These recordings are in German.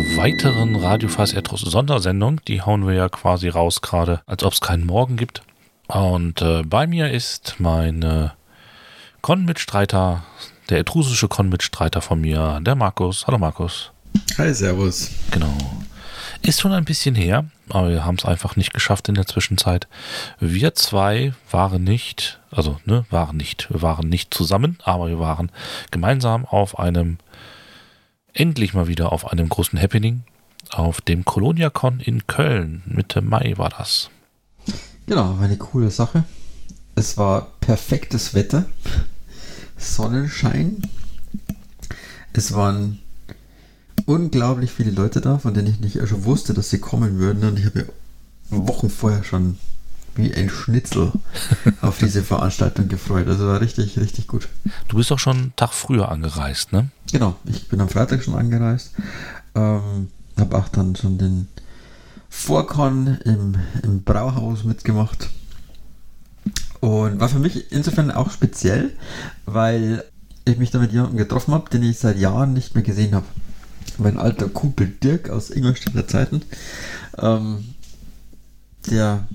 einer weiteren Radio Fass Erdruss Sondersendung. Die hauen wir ja quasi raus gerade, als ob es keinen Morgen gibt. Und äh, bei mir ist mein äh, Con-Mitstreiter, der etrusische Con-Mitstreiter von mir, der Markus. Hallo Markus. Hi, Servus. Genau. Ist schon ein bisschen her, aber wir haben es einfach nicht geschafft in der Zwischenzeit. Wir zwei waren nicht, also ne, waren nicht, wir waren nicht zusammen, aber wir waren gemeinsam auf einem, endlich mal wieder auf einem großen Happening, auf dem ColoniaCon in Köln. Mitte Mai war das. Genau, war eine coole Sache. Es war perfektes Wetter, Sonnenschein. Es waren unglaublich viele Leute da, von denen ich nicht schon wusste, dass sie kommen würden. Und ich habe ja Wochen vorher schon wie ein Schnitzel auf diese Veranstaltung gefreut. Also war richtig, richtig gut. Du bist doch schon einen Tag früher angereist, ne? Genau, ich bin am Freitag schon angereist. Ähm, habe auch dann schon den Vorkon im, im Brauhaus mitgemacht. Und war für mich insofern auch speziell, weil ich mich da mit jemandem getroffen habe, den ich seit Jahren nicht mehr gesehen habe mein alter Kumpel Dirk aus Ingolstädter Zeiten, ähm, der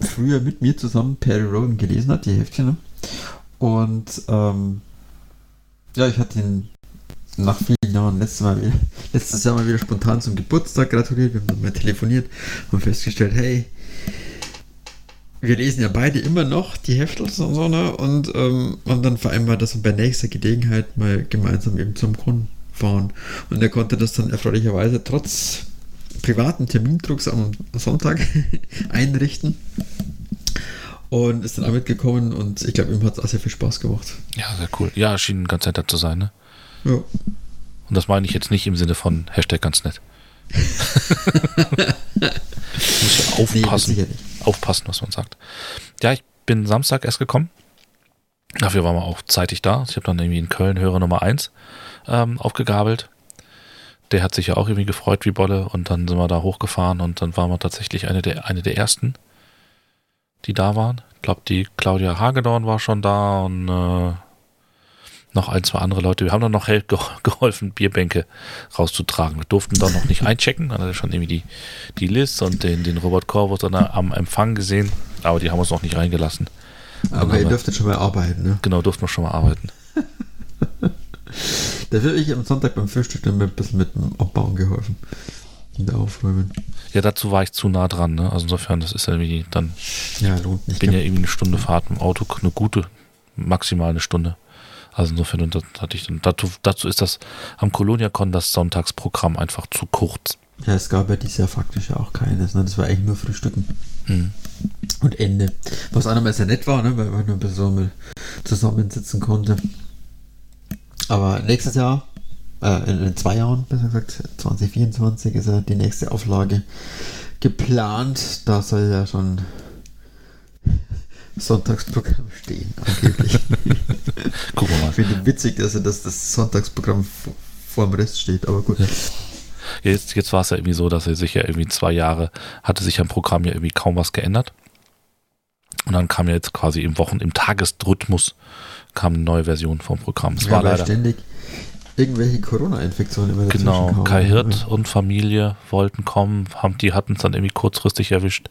früher mit mir zusammen Perry Rowan gelesen hat, die Heftchen. Ne? Und ähm, ja, ich hatte ihn nach vielen Jahren letztes, mal wieder, letztes Jahr mal wieder spontan zum Geburtstag gratuliert. Wir haben dann mal telefoniert und festgestellt, hey, wir lesen ja beide immer noch die Heftel und so, ne? Und ähm, haben dann vereinbart, dass wir bei nächster Gelegenheit mal gemeinsam eben zum Kunden fahren. Und er konnte das dann erfreulicherweise trotz privaten Termindrucks am Sonntag einrichten. Und ist dann auch mitgekommen und ich glaube, ihm hat es auch sehr viel Spaß gemacht. Ja, sehr cool. Ja, schien ganz nett zu sein, ne? Ja. Und das meine ich jetzt nicht im Sinne von Hashtag ganz nett. Muss ja aufpassen. Nee, aufpassen, was man sagt. Ja, ich bin Samstag erst gekommen. Dafür waren wir auch zeitig da. Ich habe dann irgendwie in Köln Hörer Nummer 1 ähm, aufgegabelt. Der hat sich ja auch irgendwie gefreut wie Bolle und dann sind wir da hochgefahren und dann waren wir tatsächlich eine der, eine der ersten, die da waren. Ich glaube, die Claudia Hagedorn war schon da und äh, noch ein, zwei andere Leute. Wir haben dann noch geholfen, Bierbänke rauszutragen. Wir durften da noch nicht einchecken. Dann hat er schon irgendwie die, die Liz und den, den Robert Corvus dann am Empfang gesehen, aber die haben uns noch nicht reingelassen. Aber ihr dürftet schon mal arbeiten, ne? Genau, durften wir schon mal arbeiten. Da will ich am Sonntag beim Frühstück dann ein bisschen mit dem Abbauen geholfen. Und aufräumen. Ja, dazu war ich zu nah dran, ne? Also insofern, das ist ja irgendwie dann. Ja, lohnt nicht. Ich bin ja irgendwie eine Stunde Fahrt im Auto, eine gute, maximal eine Stunde. Also insofern, und das hatte ich dann, dazu, dazu ist das am Koloniakon das Sonntagsprogramm einfach zu kurz. Ja, es gab ja dieses Jahr faktisch ja auch keines, ne? Das war eigentlich nur Frühstücken. Hm. Und Ende. Was einerseits sehr nett war, ne? Weil man nur ein bisschen zusammensitzen konnte. Aber nächstes Jahr, äh, in, in, zwei Jahren, besser gesagt, 2024 ist ja die nächste Auflage geplant. Da soll ja schon Sonntagsprogramm stehen, angeblich. Guck mal. Ich finde witzig, dass, dass das Sonntagsprogramm vor dem Rest steht, aber gut. Ja. Jetzt, jetzt war es ja irgendwie so, dass er sich ja irgendwie zwei Jahre, hatte sich am Programm ja irgendwie kaum was geändert. Und dann kam ja jetzt quasi im Wochen, im Tagesrhythmus kam eine neue Version vom Programm. Es ja, war leider ständig irgendwelche Corona-Infektionen immer Genau. Kai Hirt und Familie wollten kommen, haben, die hatten es dann irgendwie kurzfristig erwischt.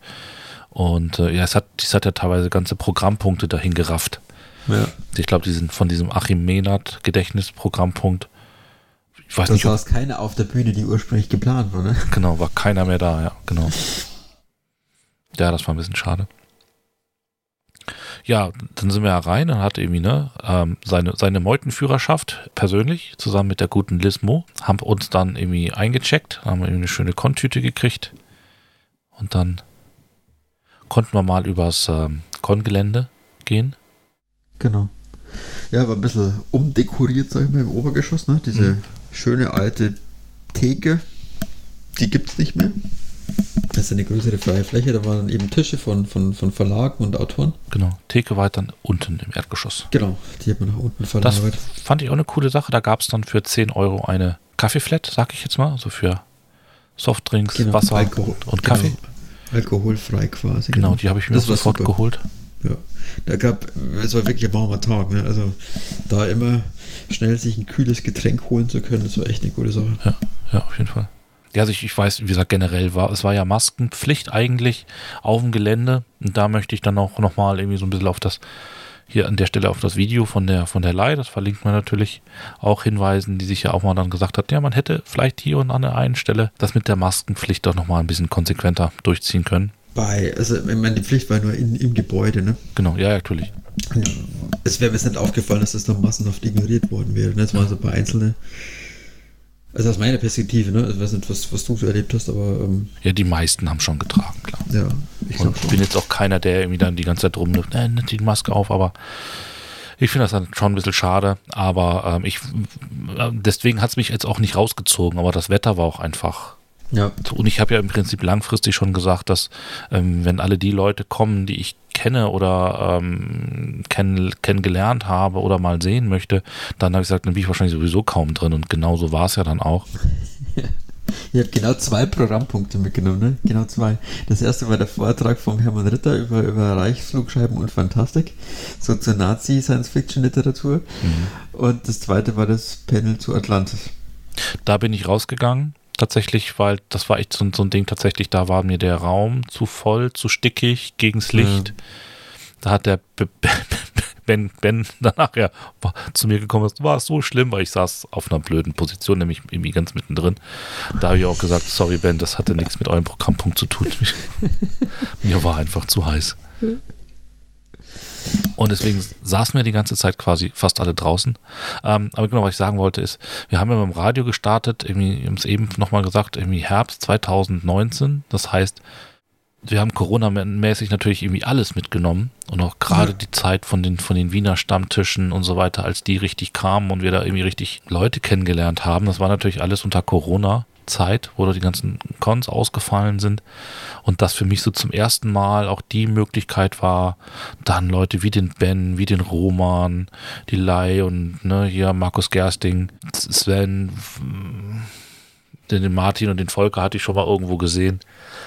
Und äh, ja, es hat, es hat ja teilweise ganze Programmpunkte dahin gerafft. Ja. Ich glaube, die sind von diesem Achim Menard Gedächtnisprogrammpunkt. Ich weiß das nicht. Da saß keiner auf der Bühne, die ursprünglich geplant war, ne? Genau, war keiner mehr da, ja, genau. Ja, das war ein bisschen schade ja, dann sind wir ja rein und hat irgendwie ne, ähm, seine, seine Meutenführerschaft persönlich zusammen mit der guten Lismo, haben uns dann irgendwie eingecheckt, haben irgendwie eine schöne Kontüte gekriegt und dann konnten wir mal übers ähm, Con-Gelände gehen. Genau. Ja, war ein bisschen umdekoriert, sag ich mal, im Obergeschoss, ne? Diese mhm. schöne alte Theke, die gibt es nicht mehr. Das ist eine größere freie Fläche, da waren eben Tische von, von, von Verlagen und Autoren. Genau, Theke war dann unten im Erdgeschoss. Genau, die hat man nach unten verlagert. Das fand ich auch eine coole Sache, da gab es dann für 10 Euro eine Kaffeeflat, sag ich jetzt mal, also für Softdrinks, genau, Wasser Alkohol, und Kaffee. Genau. Alkoholfrei quasi. Genau, genau. die habe ich mir sofort super. geholt. Ja, da gab, es war wirklich ein warmer Tag, ne? also da immer schnell sich ein kühles Getränk holen zu können, das war echt eine gute Sache. Ja, ja auf jeden Fall. Ja, also ich, ich weiß, wie gesagt, generell war, es war ja Maskenpflicht eigentlich auf dem Gelände. Und da möchte ich dann auch nochmal irgendwie so ein bisschen auf das, hier an der Stelle auf das Video von der, von der Leih, das verlinkt man natürlich, auch hinweisen, die sich ja auch mal dann gesagt hat, ja, man hätte vielleicht hier und an der einen Stelle das mit der Maskenpflicht doch nochmal ein bisschen konsequenter durchziehen können. Bei, also ich meine, die Pflicht war nur in, im Gebäude, ne? Genau, ja, natürlich. Es wäre mir nicht aufgefallen, dass das noch massenhaft ignoriert worden wäre. Ne? Es waren so ein paar einzelne also aus meiner Perspektive, ne? Ich weiß nicht, was, was du so erlebt hast, aber. Ähm ja, die meisten haben schon getragen, klar. Ja, ich Und bin jetzt auch keiner, der irgendwie dann die ganze Zeit rumläuft, äh, nicht die Maske auf, aber ich finde das dann schon ein bisschen schade. Aber ähm, ich äh, deswegen hat es mich jetzt auch nicht rausgezogen, aber das Wetter war auch einfach ja. Und ich habe ja im Prinzip langfristig schon gesagt, dass ähm, wenn alle die Leute kommen, die ich kenne oder ähm, kenn, kennengelernt habe oder mal sehen möchte, dann habe ich gesagt, dann bin ich wahrscheinlich sowieso kaum drin. Und genau so war es ja dann auch. Ihr habt genau zwei Programmpunkte mitgenommen, ne? Genau zwei. Das erste war der Vortrag vom Hermann Ritter über, über Reichsflugscheiben und Fantastik, so zur Nazi-Science-Fiction-Literatur. Mhm. Und das zweite war das Panel zu Atlantis. Da bin ich rausgegangen tatsächlich, weil das war echt so, so, ein Ding tatsächlich, da war mir der Raum zu voll, zu stickig gegens Licht. Ja. Da hat der Ben, ben danach ja zu mir gekommen ist, war es so schlimm, weil ich saß auf einer blöden Position, nämlich irgendwie ganz mittendrin. Da habe ich auch gesagt, sorry Ben, das hatte nichts mit eurem Programmpunkt zu tun. mir war einfach zu heiß. Und deswegen saßen wir die ganze Zeit quasi fast alle draußen. Ähm, aber genau, was ich sagen wollte ist, wir haben ja beim Radio gestartet, irgendwie, haben es eben nochmal gesagt, irgendwie Herbst 2019. Das heißt, wir haben Corona-mäßig natürlich irgendwie alles mitgenommen und auch gerade ja. die Zeit von den, von den Wiener Stammtischen und so weiter, als die richtig kamen und wir da irgendwie richtig Leute kennengelernt haben. Das war natürlich alles unter Corona. Zeit, wo da die ganzen Cons ausgefallen sind. Und das für mich so zum ersten Mal auch die Möglichkeit war, dann Leute wie den Ben, wie den Roman, die Lai und ne, hier Markus Gersting, Sven, den Martin und den Volker hatte ich schon mal irgendwo gesehen.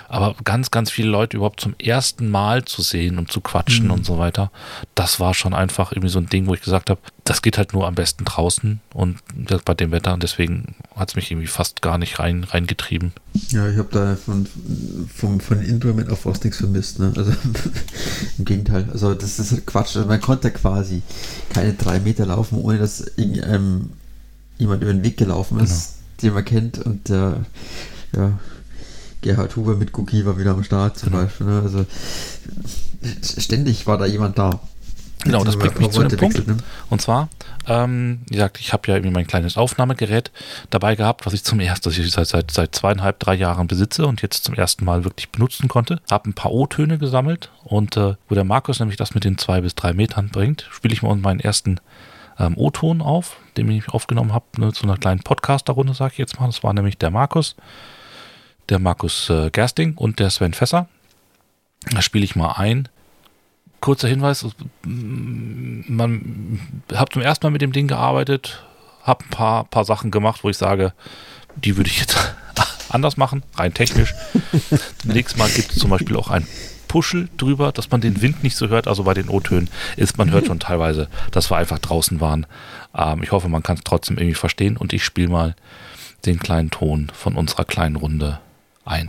Aber ganz, ganz viele Leute überhaupt zum ersten Mal zu sehen und zu quatschen mhm. und so weiter, das war schon einfach irgendwie so ein Ding, wo ich gesagt habe, das geht halt nur am besten draußen und bei dem Wetter und deswegen hat es mich irgendwie fast gar nicht rein, reingetrieben. Ja, ich habe da von, von, von Indoor auch fast nichts vermisst. Ne? Also im Gegenteil. Also das ist Quatsch. Also man konnte quasi keine drei Meter laufen, ohne dass irgendeinem jemand über den Weg gelaufen ist, genau. Den man kennt und der ja, Gerhard Huber mit Cookie war wieder am Start zum genau. Beispiel. Ne? Also ständig war da jemand da. Genau, das bringt mich zu dem Punkt. Ne? Und zwar, ähm, wie gesagt, ich habe ja irgendwie mein kleines Aufnahmegerät dabei gehabt, was ich zum ersten, das ich seit, seit, seit zweieinhalb, drei Jahren besitze und jetzt zum ersten Mal wirklich benutzen konnte. Habe ein paar O-Töne gesammelt und äh, wo der Markus nämlich das mit den zwei bis drei Metern bringt, spiele ich mal meinen ersten ähm, O-Ton auf, den ich aufgenommen habe, ne, zu einer kleinen Podcast-Runde, sage ich jetzt mal. Das war nämlich der Markus der Markus äh, Gersting und der Sven Fässer. Da spiele ich mal ein. Kurzer Hinweis, man habe zum ersten Mal mit dem Ding gearbeitet, habe ein paar, paar Sachen gemacht, wo ich sage, die würde ich jetzt anders machen, rein technisch. Nächstes Mal gibt es zum Beispiel auch ein Puschel drüber, dass man den Wind nicht so hört. Also bei den O-Tönen ist, man hört schon teilweise, dass wir einfach draußen waren. Ähm, ich hoffe, man kann es trotzdem irgendwie verstehen und ich spiele mal den kleinen Ton von unserer kleinen Runde ein.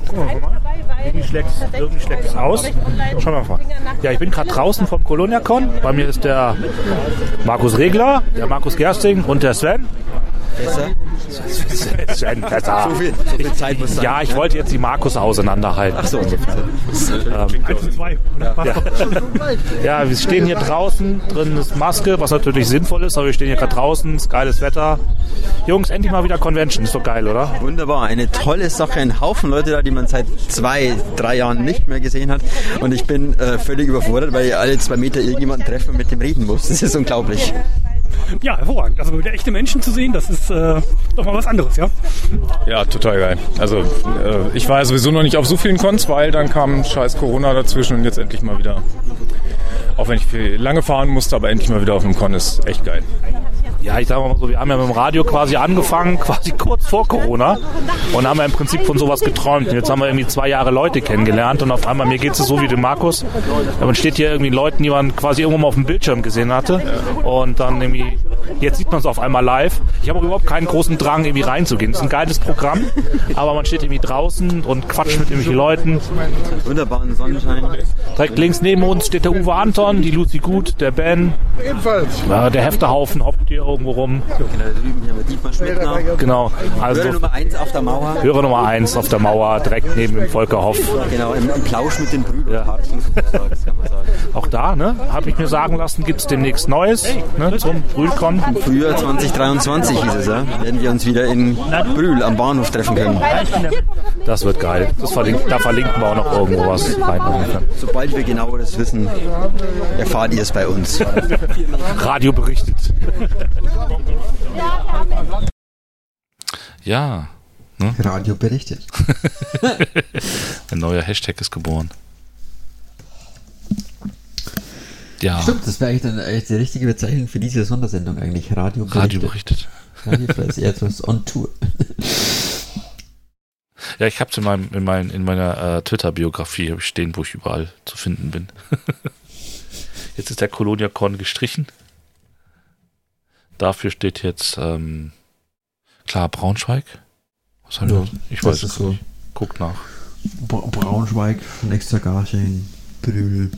Irgendwie schlägt es aus. Schauen wir mal. Ja, ich bin gerade draußen vom Colonia-Con. Bei mir ist der Markus Regler, der Markus Gersting und der Sven. Besser? Sven, besser. So viel, so viel Zeit muss sein. Ja, ich wollte jetzt die Markus auseinanderhalten. Ach so, ungefähr. Ja, wir stehen hier draußen, drin ist Maske, was natürlich sinnvoll ist, aber wir stehen hier gerade draußen, ist geiles Wetter. Jungs, endlich mal wieder Convention, ist doch geil, oder? Wunderbar, eine tolle Sache, ein Haufen Leute da, die man seit zwei, drei Jahren nicht mehr gesehen hat. Und ich bin äh, völlig überfordert, weil ich alle zwei Meter irgendjemanden treffe und mit dem reden muss. Das ist unglaublich. Ja, hervorragend. Also wieder echte Menschen zu sehen, das ist äh, doch mal was anderes, ja? Ja, total geil. Also äh, ich war ja sowieso noch nicht auf so vielen Cons, weil dann kam scheiß Corona dazwischen und jetzt endlich mal wieder. Auch wenn ich lange fahren musste, aber endlich mal wieder auf einem Con ist echt geil. Ja, ich sag mal so, wir haben ja mit dem Radio quasi angefangen, quasi kurz vor Corona und haben ja im Prinzip von sowas geträumt. Und jetzt haben wir irgendwie zwei Jahre Leute kennengelernt und auf einmal, mir geht es so wie dem Markus. Man steht hier irgendwie Leuten, die man quasi irgendwo mal auf dem Bildschirm gesehen hatte und dann irgendwie, jetzt sieht man es auf einmal live. Ich habe auch überhaupt keinen großen Drang, irgendwie reinzugehen. Es ist ein geiles Programm, aber man steht irgendwie draußen und quatscht mit irgendwelchen Leuten. Wunderbaren Sonnenschein. Direkt links neben uns steht der Uwe Anton, die Lucy Gut, der Ben, ja, der Hefterhaufen hoppt hier irgendwo rum. Genau, da drüben hier haben wir Dietmar Schmittner. Genau, also Hörer Nummer 1 auf der Mauer. Hörer Nummer 1 auf der Mauer, direkt neben dem Volkerhoff. Genau, im, im Plausch mit den Brüdern. sozusagen, Das kann man sagen. Auch da, ne, habe ich mir sagen lassen, gibt es demnächst Neues ne, zum Brühlkon. Frühjahr 2023 hieß es, ja. Werden wir uns wieder in Brühl am Bahnhof treffen können. Das wird geil. Das verlink, da verlinken wir auch noch irgendwo was rein. Sobald wir genaueres wissen, erfahrt ihr es bei uns. Radio berichtet. Ja, Radio berichtet. ein neuer Hashtag ist geboren. Ja, Stimmt, das wäre eigentlich dann eigentlich die richtige Bezeichnung für diese Sondersendung eigentlich. Radio berichtet. Radio berichtet. Radio Freies Erdwas on Tour. Ja, ich habe es in, meinem, in, mein, in meiner äh, Twitter-Biografie stehen, wo ich überall zu finden bin. jetzt ist der Colonia Con gestrichen. Dafür steht jetzt ähm, klar Braunschweig. Was haben Ja, wir? Ich weiß es so. nicht. Guck nach. Bra- Braunschweig, nächster Garching, Brühl.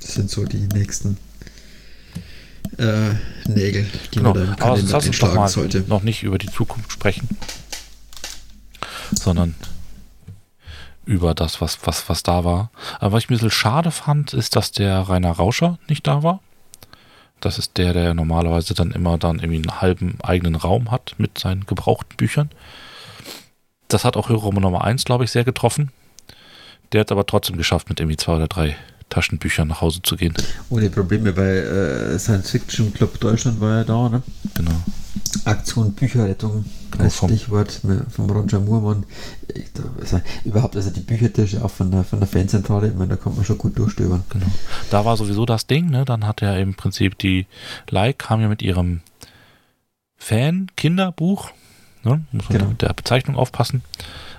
Das sind so die nächsten äh, Nägel, die Genau. man da im Aber lass uns doch mal sollte. noch nicht über die Zukunft sprechen, sondern über das, was, was, was da war. Aber was ich ein bisschen schade fand, ist, dass der Rainer Rauscher nicht da war. Das ist der, der normalerweise dann immer dann irgendwie einen halben eigenen Raum hat mit seinen gebrauchten Büchern. Das hat auch Hörer Nummer 1, glaube ich, sehr getroffen. Der hat aber trotzdem geschafft, mit irgendwie zwei oder drei Taschenbüchern nach Hause zu gehen. Ohne Probleme bei äh, Science Fiction Club Deutschland war ja da, ne? Genau. Aktion Bücherrettung als vom- Stichwort mit- vom Roger Moormann. Also, überhaupt, also die Büchertische auch von der, von der Fanzentrale, ich meine, da kommt man schon gut durchstöbern. Genau. Da war sowieso das Ding, ne? Dann hat er im Prinzip die Like kam ja mit ihrem Fan-Kinderbuch, ne? Muss man Genau. mit der Bezeichnung aufpassen.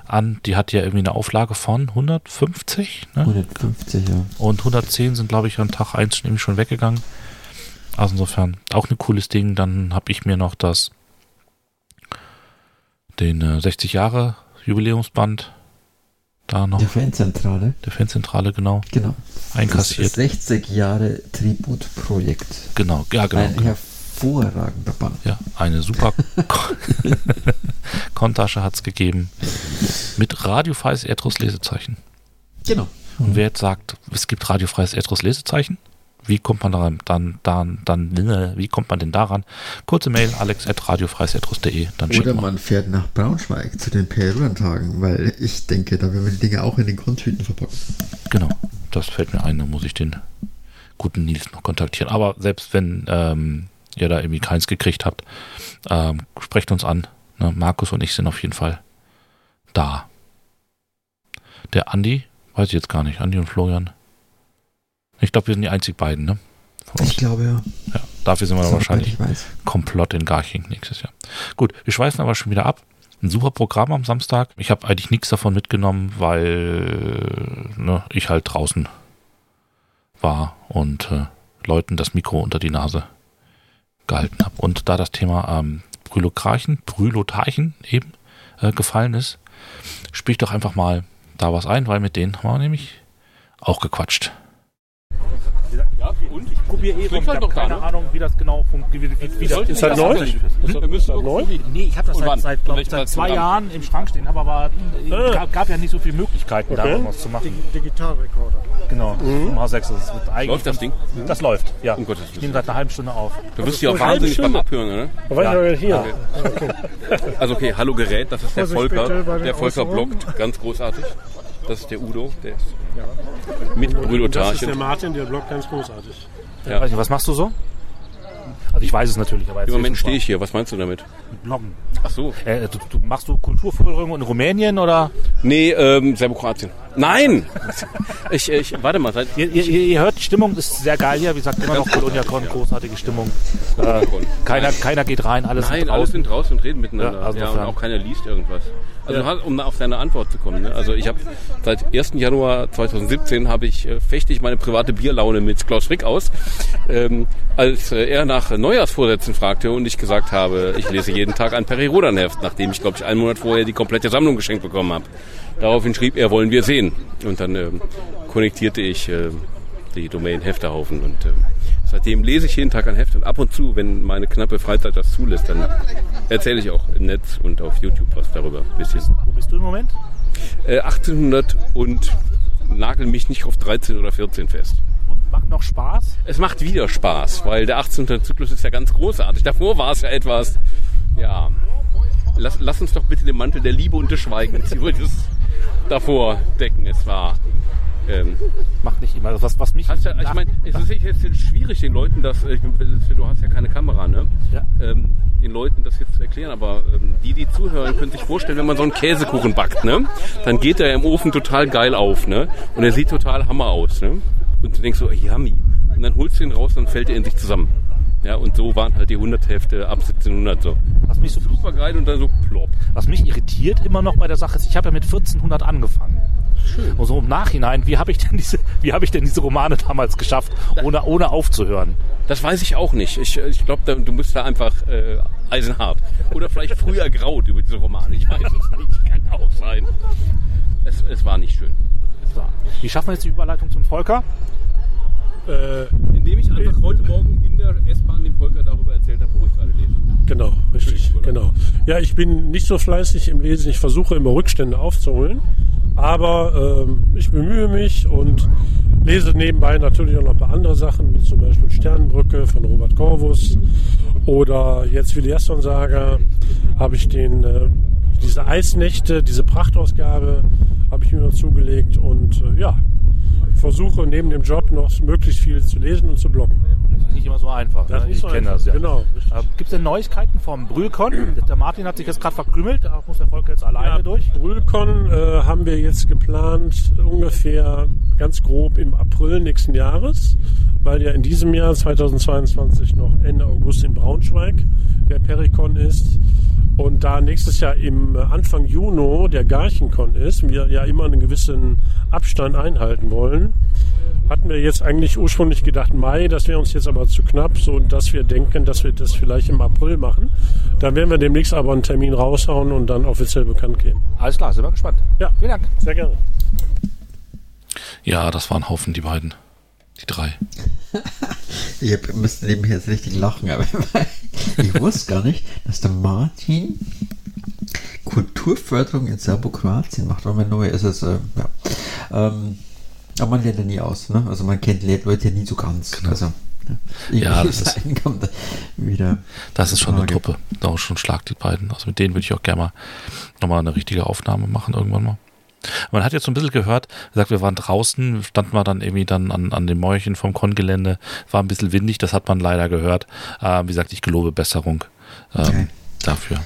An, die hat ja irgendwie eine Auflage von 150, ne? 150, ja. Und 110 sind, glaube ich, an Tag 1 schon, schon weggegangen. Also insofern auch ein cooles Ding. Dann habe ich mir noch das den äh, 60 Jahre Jubiläumsband da noch, Die Fanzentrale, der Fanzentrale genau, genau. einkassiert. Das 60 Jahre Tributprojekt. Genau, ja, genau. Ein genau. hervorragender Band. Ja, eine super Ko- Kontasche hat es gegeben. Mit radiofreies Erdrus Lesezeichen. Genau. Und wer jetzt sagt, es gibt radiofreies Erdrus Lesezeichen, wie kommt man daran, dann, dann, dann, äh, wie kommt man denn daran? Kurze Mail, alex at radiofreies-erdrus.de, dann Oder man fährt nach Braunschweig zu den PRU-Tagen, weil ich denke, da werden wir die Dinge auch in den Grundhüten verpacken. Genau, das fällt mir ein, dann muss ich den guten Nils noch kontaktieren. Aber selbst wenn ähm, ihr da irgendwie keins gekriegt habt, ähm, sprecht uns an. Ne? Markus und ich sind auf jeden Fall da. Der Andi, weiß ich jetzt gar nicht, Andi und Florian. Ich glaube, wir sind die einzig beiden, ne? Ich glaube ja. Ja, dafür sind wir dann wahrscheinlich komplott in Garching nächstes Jahr. Gut, wir schweifen aber schon wieder ab. Ein super Programm am Samstag. Ich habe eigentlich nichts davon mitgenommen, weil ne, ich halt draußen war und äh, Leuten das Mikro unter die Nase gehalten habe. Und da das Thema ähm, Brülokrachen, Brülotarchen eben äh, gefallen ist, spiel ich doch einfach mal da was ein, weil mit denen haben wir nämlich auch gequatscht. Ja, und? Ich probiere eh rum. Ich halt habe keine ne? Ahnung, wie das genau funktioniert. Wie, wie das Sollte ist. nicht halt neu? Das neu? Nee, ich habe das seit, seit, glaub, seit zwei Jahren im Schrank stehen, habe aber äh, gab, gab ja nicht so viele Möglichkeiten, da Okay. irgendwas zu machen. Digitalrekorder. Genau, mhm. H6. Das wird eigentlich Läuft das Ding? Das läuft, ja. Um Gottes ich nehme seit einer halben Stunde auf. Du wirst ja auch wahnsinnig beim. Abhören, ich ja hier. Also okay, hallo Gerät, das ist der Volker. Der Volker blockt, ganz großartig. Das ist der Udo, der ist mit Das ist der. Martin, der blockt ganz großartig. Ja. Weiß nicht, was machst du so? Also ich weiß es natürlich, aber Im Moment stehe ich hier, was meinst du damit? Bloggen. Ach so. Äh, du, du, machst du Kulturförderung in Rumänien oder? Nee, ähm, Serbokroatien. Nein! Ich, ich, warte mal, seit, Ihr, ihr, ihr hört, die Stimmung ist sehr geil hier. Wie gesagt, immer noch Coloniacon, großartige Stimmung. Äh, keiner, keiner geht rein, alles Nein, sind draußen. sind draußen und reden miteinander. Ja, Ja, also und insofern. auch keiner liest irgendwas. Also hast- um auf deine Antwort zu kommen. Ne? Also ich habe seit 1. Januar 2017 habe ich äh, fechte ich meine private Bierlaune mit Klaus Frick aus, ähm, als äh, er nach Neujahrsvorsätzen fragte und ich gesagt habe, ich lese jeden Tag ein Peri Rodan Heft, nachdem ich glaube ich einen Monat vorher die komplette Sammlung geschenkt bekommen habe. Daraufhin schrieb er, wollen wir sehen. Und dann ähm, konnektierte ich äh, die Domain Heftehaufen und ähm, Seitdem lese ich jeden Tag ein Heft und ab und zu, wenn meine knappe Freizeit das zulässt, dann erzähle ich auch im Netz und auf YouTube was darüber. Ein bisschen. Wo bist du im Moment? Äh, 1800 und nagel mich nicht auf 13 oder 14 fest. Und macht noch Spaß? Es macht wieder Spaß, weil der 18. Zyklus ist ja ganz großartig. Davor war es ja etwas, ja, lass, lass uns doch bitte den Mantel der Liebe und des Schweigens über das davor decken. Es war, ähm, Macht nicht immer. Was, was mich. Ja, ich meine, es ist jetzt schwierig, den Leuten das, äh, du hast ja keine Kamera, ne? Ja. Ähm, den Leuten das jetzt zu erklären, aber ähm, die, die zuhören, können sich vorstellen, wenn man so einen Käsekuchen backt, ne? Dann geht er im Ofen total geil auf, ne? Und er sieht total Hammer aus, ne? Und du denkst so, yummy. Und dann holst du ihn raus, dann fällt er in sich zusammen. Ja, und so waren halt die 100 Hefte ab 1700 so. was mich so Super geil und dann so plopp. Was mich irritiert immer noch bei der Sache ist, ich habe ja mit 1400 angefangen. Und so im Nachhinein, wie habe ich denn diese, wie habe ich denn diese Romane damals geschafft, ohne, ohne aufzuhören? Das weiß ich auch nicht. Ich, ich glaube, du bist da einfach äh, eisenhart. Oder vielleicht früher graut über diese Romane. Ich weiß es nicht. Kann auch sein. Es, es war nicht schön. Wie schaffen wir jetzt die Überleitung zum Volker? Äh, Indem ich einfach heute Morgen in der S-Bahn dem Volker darüber erzählt habe, wo ich gerade lese. Genau, richtig, genau. Ja, ich bin nicht so fleißig im Lesen. Ich versuche immer Rückstände aufzuholen, aber ähm, ich bemühe mich und lese nebenbei natürlich auch noch ein paar andere Sachen, wie zum Beispiel Sternenbrücke von Robert Corvus oder jetzt wie die Saga habe ich den äh, diese Eisnächte, diese Prachtausgabe habe ich mir zugelegt und äh, ja, versuche neben dem Job noch möglichst viel zu lesen und zu bloggen. Das ist nicht immer so einfach. Das ne? ist Ich so kenne das ja. genau. Gibt es denn Neuigkeiten vom Brühlkon? Der Martin hat sich jetzt gerade verkrümelt, da muss der Volker jetzt alleine Ja, durch. Brühlcon äh, haben wir jetzt geplant, ungefähr ganz grob im April nächsten Jahres, weil ja in diesem Jahr 2022 noch Ende August in Braunschweig der Pericon ist. Und da nächstes Jahr im äh, Anfang Juni der Garchenkon ist, wir ja immer einen gewissen Abstand einhalten wollen, hatten wir jetzt eigentlich ursprünglich gedacht Mai, das wäre uns jetzt aber zu knapp, so dass wir denken, dass wir das vielleicht im April machen. Da werden wir demnächst aber einen Termin raushauen und dann offiziell bekannt geben. Alles klar, sind wir gespannt. Ja, Vielen Dank. sehr gerne. Ja, das waren Haufen, die beiden. Die drei. Ich hab, müsste nebenher jetzt richtig lachen, aber ich wusste gar nicht, dass der Martin Kulturförderung in Serbokroatien macht, weil man neu ist. Es, äh, ja. ähm, aber man lernt ja nie aus, ne? Also man kennt Le- Leute ja nie so ganz. Also, ne? Ja, das ist- wieder. Das ist schon eine. Truppe. Da auch schon Schlag die beiden. Also mit denen würde ich auch gerne mal nochmal eine richtige Aufnahme machen irgendwann mal. Man hat jetzt so ein bisschen gehört, gesagt, wir waren draußen, standen wir dann irgendwie dann an, an dem Mäuerchen vom Kongelände, war ein bisschen windig, das hat man leider gehört. Äh, wie gesagt, ich gelobe Besserung ähm, Okay. dafür.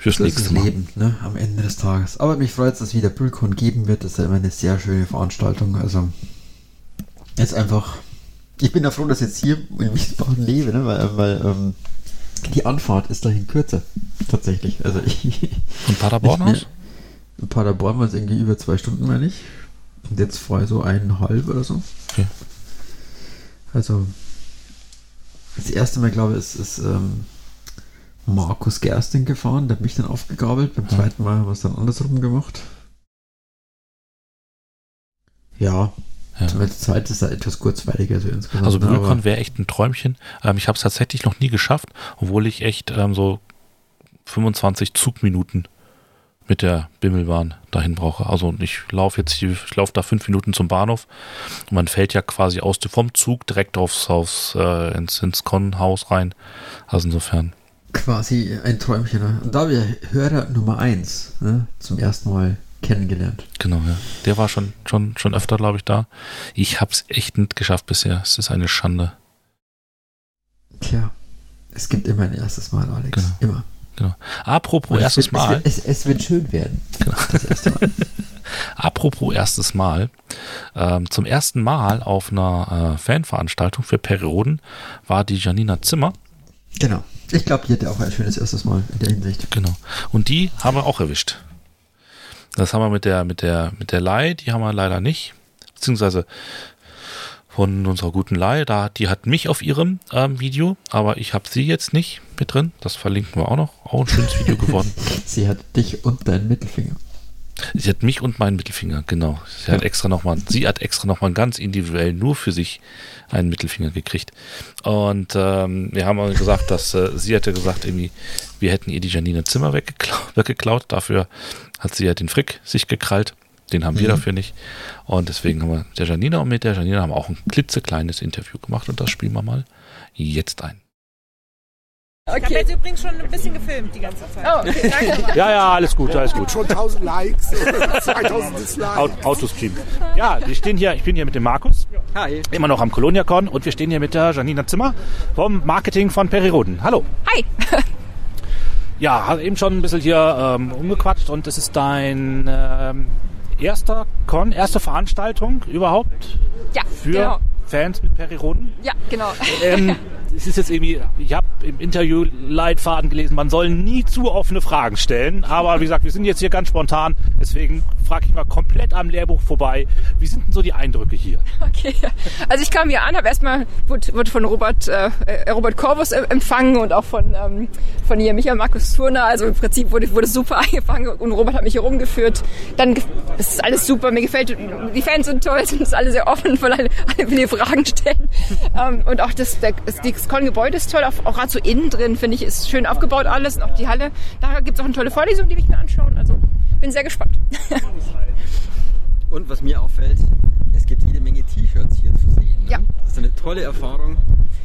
Fürs ist nächste das Mal. Leben, ne? Am Ende des Tages. Aber mich freut es, dass es wieder Brüllkon geben wird. Das ist ja immer eine sehr schöne Veranstaltung. Also, jetzt einfach. Ich bin ja froh, dass ich jetzt hier in Wiesbaden lebe, ne? Weil, weil ähm, die Anfahrt ist dahin kürzer. Tatsächlich. Also, ich. Und Paderborn aus? In Paderborn war es irgendwie über zwei Stunden, meine ich. Und jetzt fahre ich so eineinhalb oder so. Okay. Also, das erste Mal, glaube ich, ist, ist ähm, Markus Gersting gefahren. Der hat mich dann aufgegabelt. Beim zweiten Mal haben wir es dann andersrum gemacht. Ja, Ja. Der zweite ist da etwas kurzweiliger so insgesamt. Also BügelCon wäre echt ein Träumchen. Ähm, ich habe es tatsächlich noch nie geschafft, obwohl ich echt ähm, so 25 Zugminuten mit der Bimmelbahn dahin brauche. Also ich laufe jetzt, ich laufe da fünf Minuten zum Bahnhof und man fällt ja quasi aus vom Zug direkt aufs, aufs äh, ins, ins Con-Haus rein. Also insofern. Quasi ein Träumchen. Ne? Und da wir Hörer Nummer eins ne, zum ersten Mal kennengelernt. Genau, ja. Der war schon, schon, schon öfter, glaube ich, da. Ich habe es echt nicht geschafft bisher. Es ist eine Schande. Tja, es gibt immer ein erstes Mal, Alex. Genau. Immer. Genau. Apropos erstes wird, Mal. Es, es, es, wird schön werden. Genau. Erste. Apropos erstes Mal. Ähm, zum ersten Mal auf einer äh, Fanveranstaltung für Perioden war die Janina Zimmer. Genau. Ich glaube, die hatte auch ein schönes erstes Mal in der Hinsicht. Genau. Und die haben wir auch erwischt. Das haben wir mit der, mit der, mit der Lai, die haben wir leider nicht. Beziehungsweise von unserer guten Lai. Da, die hat mich auf ihrem ähm, Video, aber ich habe sie jetzt nicht mit drin. Das verlinken wir auch noch. Auch ein schönes Video geworden. sie hat dich und deinen Mittelfinger. Sie hat mich und meinen Mittelfinger, genau. Sie hat extra nochmal, sie hat extra nochmal ganz individuell nur für sich einen Mittelfinger gekriegt. Und ähm, wir haben auch gesagt, dass äh, sie hatte gesagt, irgendwie, wir hätten ihr die Janine Zimmer weggeklaut, weggeklaut. Dafür hat sie ja den Frick sich gekrallt. Den haben mhm. wir dafür nicht. Und deswegen haben wir mit der Janina und mit der Janina haben auch ein klitzekleines Interview gemacht und das spielen wir mal jetzt ein. Okay. Ich habe jetzt übrigens schon ein bisschen gefilmt die ganze Zeit. Oh, okay, danke. ja, ja, alles gut, alles gut. Schon 1000 Likes, 2000 Dislikes. Autostream. Ja, wir stehen hier, ich bin hier mit dem Markus. Hi. Immer noch am Coloniacon und wir stehen hier mit der Janina Zimmer vom Marketing von Periroden. Hallo. Hi. ja, hast eben schon ein bisschen hier ähm, umgequatscht und es ist dein ähm, erster Con, erste Veranstaltung überhaupt ja, für genau. Fans mit Periroden? Ja, genau. Ähm, es ist jetzt irgendwie, ich habe im Interview Leitfaden gelesen, man soll nie zu offene Fragen stellen. Aber wie gesagt, wir sind jetzt hier ganz spontan, deswegen frage ich mal komplett am Lehrbuch vorbei. Wie sind denn so die Eindrücke hier? Okay, also ich kam hier an, habe erstmal wurde, von Robert äh, äh Robert Corvus empfangen und auch von ähm, von hier Michael Markus Turner. Also im Prinzip wurde wurde super eingefangen und Robert hat mich hier rumgeführt. Dann es ist alles super, mir gefällt die Fans sind toll, sind alle sehr offen, weil alle, alle will Fragen stellen ähm, und auch das, der, das, das Con-Gebäude ist toll, auch, auch gerade so innen drin finde ich ist schön aufgebaut alles und auch die Halle. Da gibt es auch eine tolle Vorlesung, die ich mir anschauen. Also bin sehr gespannt. Und was mir auffällt, es gibt jede Menge T-Shirts hier zu sehen. Ne? Ja. Das ist eine tolle Erfahrung,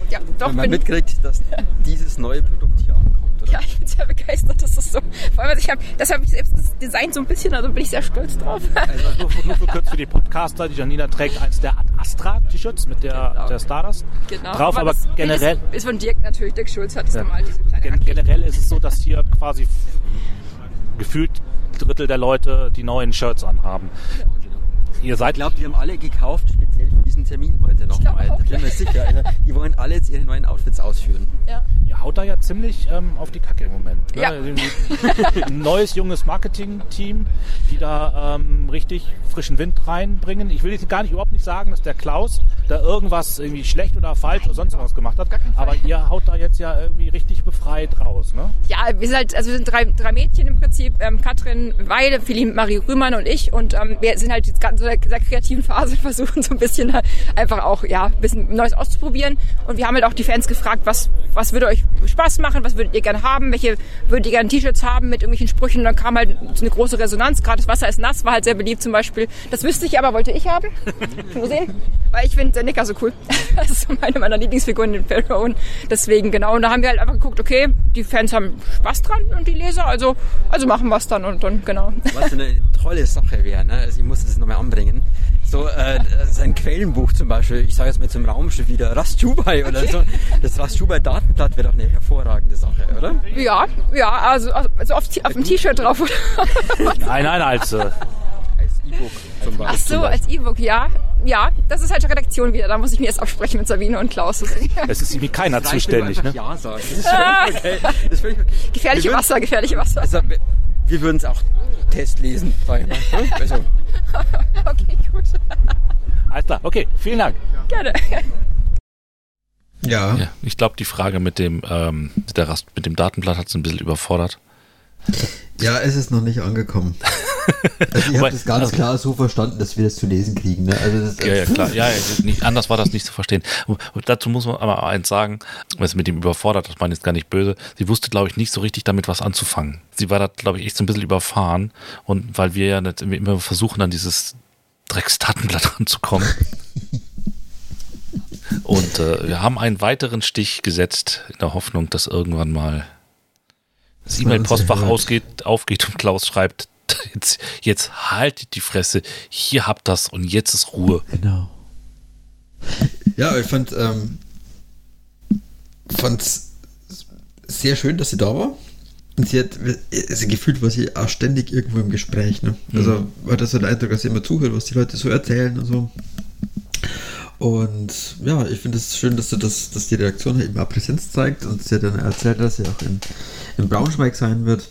ja, doch, wenn man mitkriegt, dass dieses neue Produkt hier ankommt. Oder? Ja, ich bin sehr begeistert, dass das so. Vor allem, also ich habe, deshalb ich selbst das Design so ein bisschen, also bin ich sehr stolz drauf. Also nur, nur für kurz für die Podcaster, die Janina trägt eins der Astra T-Shirts mit der, genau. der Stardust genau. drauf, aber, aber generell ist, ist, von Dirk natürlich. Dirk Schulz hat es ja. normal diese kleine Gen Generell ist es so, dass hier quasi gefühlt Drittel der Leute die neuen Shirts anhaben. Ja. Ihr seid, ich glaube, die haben alle gekauft, für diesen Termin heute nochmal. Da bin mir sicher. Also, die wollen alle jetzt ihre neuen Outfits ausführen. Ja. Ihr haut da ja ziemlich ähm, auf die Kacke im Moment. Ne? Ja. Ein neues, junges Marketing-Team, die da ähm, richtig frischen Wind reinbringen. Ich will jetzt gar nicht überhaupt nicht sagen, dass der Klaus da irgendwas irgendwie schlecht oder falsch oder sonst was gemacht hat. Aber ihr haut da jetzt ja irgendwie richtig befreit raus, ne? Ja, wir sind halt, also wir sind drei, drei Mädchen im Prinzip. Ähm, Katrin Weide, Philipp, Marie Rühmann und ich. Und ähm, wir sind halt jetzt ganz sehr, sehr kreativen Phase versuchen so ein bisschen einfach auch ja ein bisschen Neues auszuprobieren. Und wir haben halt auch die Fans gefragt, was was würde euch Spaß machen, was würdet ihr gerne haben, welche würdet ihr gerne T-Shirts haben mit irgendwelchen Sprüchen. Und dann kam halt so eine große Resonanz, gerade das Wasser ist nass war halt sehr beliebt zum Beispiel, das wüsste ich aber, wollte ich haben, schon sehen, weil ich finde Nicker so cool, das ist so meine meiner Lieblingsfiguren in Pharaoh. Deswegen genau. Und da haben wir halt einfach geguckt, okay, die Fans haben Spaß dran und die Leser, also also machen wir es dann und dann genau. Was eine tolle Sache wäre, ne? also ich muss das nochmal anbringen. bringen. So äh, sein Quellenbuch zum Beispiel, ich sage jetzt mal zum Raumschiff wieder, Rastjubai oder so. Das Rastjubai-Datenblatt wäre doch eine hervorragende Sache, oder? Ja, ja, also, also auf, auf dem T-Shirt drauf, oder? Nein, nein, als, äh, als E-Book zum Beispiel. Ach so, als E-Book, ja. Ja, das ist halt Redaktion wieder. Da muss ich mir erst absprechen mit Sabine und Klaus. Es ist irgendwie keiner das zuständig, ne? Ja sagen. Das ist völlig okay. Das ist völlig okay. Gefährliche Wasser, gefährliche Wasser. Also, wir würden es auch Test lesen. Also. okay, klar, okay, vielen Dank. Gerne. Ja. ja ich glaube, die Frage mit dem, ähm, mit, der Rast, mit dem Datenblatt hat es ein bisschen überfordert. Ja, es ist noch nicht angekommen. Also ich habe das ganz also, klar so verstanden, dass wir das zu lesen kriegen. Ne? Also das, ja, ja, klar. Ja, nicht, anders war das nicht zu verstehen. Und dazu muss man aber eins sagen, was mit dem überfordert, das meine ich jetzt gar nicht böse. Sie wusste, glaube ich, nicht so richtig damit was anzufangen. Sie war da, glaube ich, echt so ein bisschen überfahren. Und weil wir ja nicht, immer versuchen, an dieses Dreckstattenblatt ranzukommen. Und äh, wir haben einen weiteren Stich gesetzt in der Hoffnung, dass irgendwann mal das E-Mail-Postfach ausgeht, aufgeht und Klaus schreibt, jetzt, jetzt haltet die Fresse, hier habt das und jetzt ist Ruhe. Genau. Ja, ich fand ähm, fand's sehr schön, dass sie da war. Und sie hat, also gefühlt war sie auch ständig irgendwo im Gespräch. Ne? Also mhm. war das so der Eindruck, dass sie immer zuhört, was die Leute so erzählen und so. Und ja, ich finde es schön, dass du das, dass die Reaktion eben auch Präsenz zeigt und sie hat dann erzählt, dass sie auch in, in Braunschweig sein wird.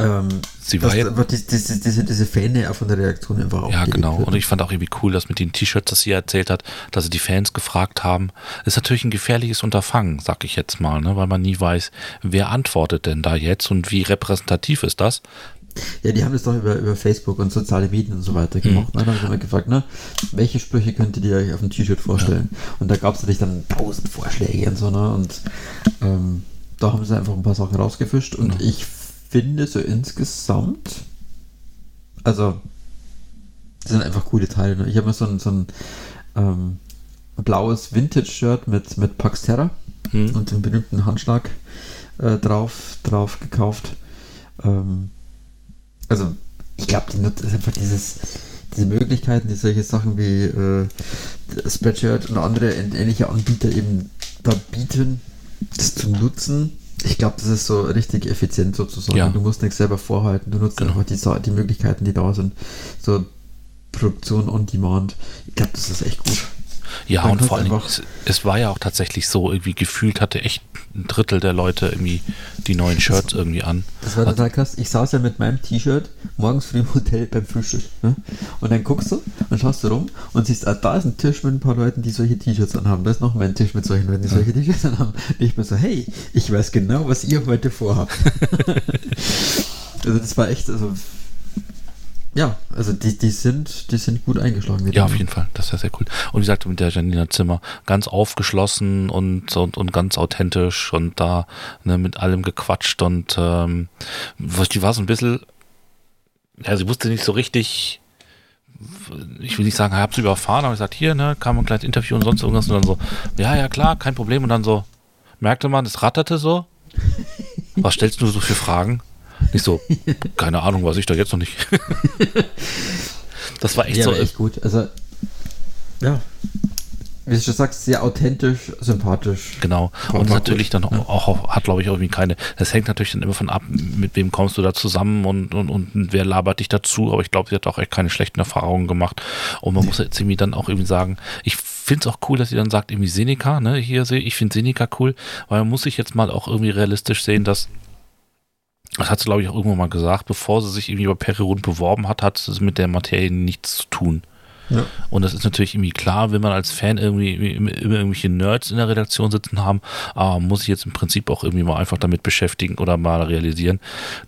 Ähm, sie war einfach die, diese, diese, diese Fähne von der Reaktion einfach auch. Ja, genau. Wird. Und ich fand auch irgendwie cool, dass mit den T-Shirts, das sie erzählt hat, dass sie die Fans gefragt haben. Ist natürlich ein gefährliches Unterfangen, sag ich jetzt mal, ne? weil man nie weiß, wer antwortet denn da jetzt und wie repräsentativ ist das. Ja, die haben das doch über, über Facebook und soziale Medien und so weiter gemacht. Mhm. Dann haben sie mal gefragt, ne, welche Sprüche könntet ihr euch auf dem T-Shirt vorstellen? Ja. Und da gab es natürlich dann tausend Vorschläge und so, ne? Und ähm, da haben sie einfach ein paar Sachen rausgefischt und mhm. ich finde so insgesamt, also, das sind einfach coole Teile. Ne? Ich habe mir so ein, so ein ähm, blaues Vintage-Shirt mit, mit Pax Terra mhm. und dem berühmten Handschlag äh, drauf, drauf gekauft. Ähm, also, ich glaube, die nutzt einfach dieses, diese Möglichkeiten, die solche Sachen wie äh, Spreadshirt und andere ähnliche Anbieter eben da bieten, das zu nutzen ich glaube, das ist so richtig effizient sozusagen. Ja. Du musst nichts selber vorhalten, du nutzt genau. einfach die, die Möglichkeiten, die da sind. So Produktion on Demand. Ich glaube, das ist echt gut. Ja, Man und vor allem, es, es, war ja auch tatsächlich so, irgendwie gefühlt hatte echt ein Drittel der Leute irgendwie die neuen Shirts irgendwie an. Das war total krass. Ich saß ja mit meinem T-Shirt morgens früh im Hotel beim Frühstück. Ne? Und dann guckst du und schaust du rum und siehst, ah, da ist ein Tisch mit ein paar Leuten, die solche T-Shirts anhaben. Da ist noch ein Tisch mit solchen Leuten, die solche T-Shirts anhaben. Und ich bin so, hey, ich weiß genau, was ihr heute vorhabt. also das war echt, also ja, also die, die sind, die sind gut eingeschlagen. Ja, auf jeden Fall. Das ist sehr cool. Und wie gesagt, mit der Janina Zimmer ganz aufgeschlossen und, und, und ganz authentisch und da ne, mit allem gequatscht und ähm, die war so ein bisschen, ja, sie wusste nicht so richtig, ich will nicht sagen, ich habe sie überfahren, aber ich gesagt, hier, ne, kam ein kleines Interview und sonst irgendwas und dann so, ja, ja, klar, kein Problem. Und dann so, merkte man, es ratterte so. Was stellst du so für Fragen? Nicht so, keine Ahnung, was ich da jetzt noch nicht. das war echt ja, so. echt gut. Also, ja. Wie du schon sagst, sehr authentisch, sympathisch. Genau. Und natürlich gut. dann auch, auch, hat, glaube ich, irgendwie keine. Das hängt natürlich dann immer von ab, mit wem kommst du da zusammen und, und, und wer labert dich dazu. Aber ich glaube, sie hat auch echt keine schlechten Erfahrungen gemacht. Und man muss jetzt irgendwie dann auch irgendwie sagen, ich finde es auch cool, dass sie dann sagt, irgendwie Seneca, ne, hier sehe ich finde Seneca cool, weil man muss sich jetzt mal auch irgendwie realistisch sehen, dass das hat sie, glaube ich, auch irgendwann mal gesagt, bevor sie sich irgendwie bei Periron beworben hat, hat es mit der Materie nichts zu tun. Ja. Und das ist natürlich irgendwie klar, wenn man als Fan irgendwie immer irgendwelche Nerds in der Redaktion sitzen haben, aber muss sich jetzt im Prinzip auch irgendwie mal einfach damit beschäftigen oder mal realisieren,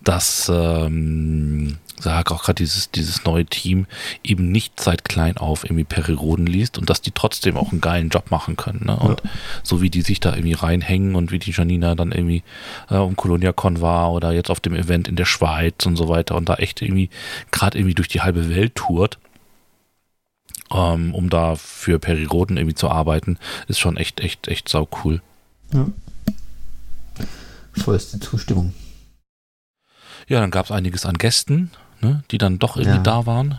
dass ähm, sag auch gerade dieses, dieses neue Team eben nicht seit klein auf irgendwie Periroden liest und dass die trotzdem auch einen geilen Job machen können. Ne? Und ja. so wie die sich da irgendwie reinhängen und wie die Janina dann irgendwie äh, um ColoniaCon war oder jetzt auf dem Event in der Schweiz und so weiter und da echt irgendwie gerade irgendwie durch die halbe Welt tourt, ähm, um da für Periroden irgendwie zu arbeiten, ist schon echt, echt, echt sau cool. Ja. Vollste Zustimmung. Ja, dann gab es einiges an Gästen ne, die dann doch irgendwie ja. da waren.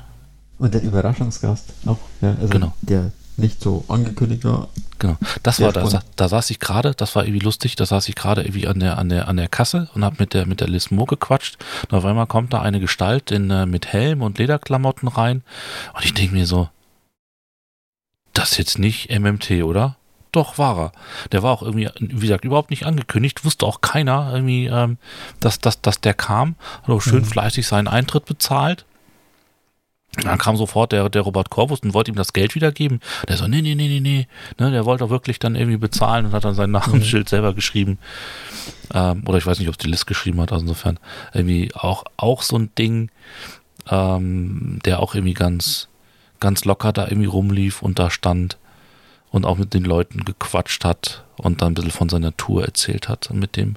Und der Überraschungsgast auch, ja, also genau. der nicht so angekündigt war. Genau. Das war, da, da saß ich gerade, das war irgendwie lustig, da saß ich gerade irgendwie an der, an der, an der Kasse und habe mit der, mit der Liz Moore gequatscht. Und auf einmal kommt da eine Gestalt in, äh, mit Helm und Lederklamotten rein. Und ich denke mir so, das ist jetzt nicht MMT, oder? Doch, war er. Der war auch irgendwie, wie gesagt, überhaupt nicht angekündigt. Wusste auch keiner irgendwie, ähm, dass, dass, dass der kam. Hat auch schön mhm. fleißig seinen Eintritt bezahlt. Dann kam sofort der, der Robert Corvus und wollte ihm das Geld wiedergeben. Der so, nee, nee, nee, nee, nee. Ne, der wollte auch wirklich dann irgendwie bezahlen und hat dann sein Namensschild selber geschrieben. Ähm, oder ich weiß nicht, ob es die List geschrieben hat, also insofern irgendwie auch, auch so ein Ding, ähm, der auch irgendwie ganz, ganz locker da irgendwie rumlief und da stand und auch mit den Leuten gequatscht hat und dann ein bisschen von seiner Tour erzählt hat. Und mit dem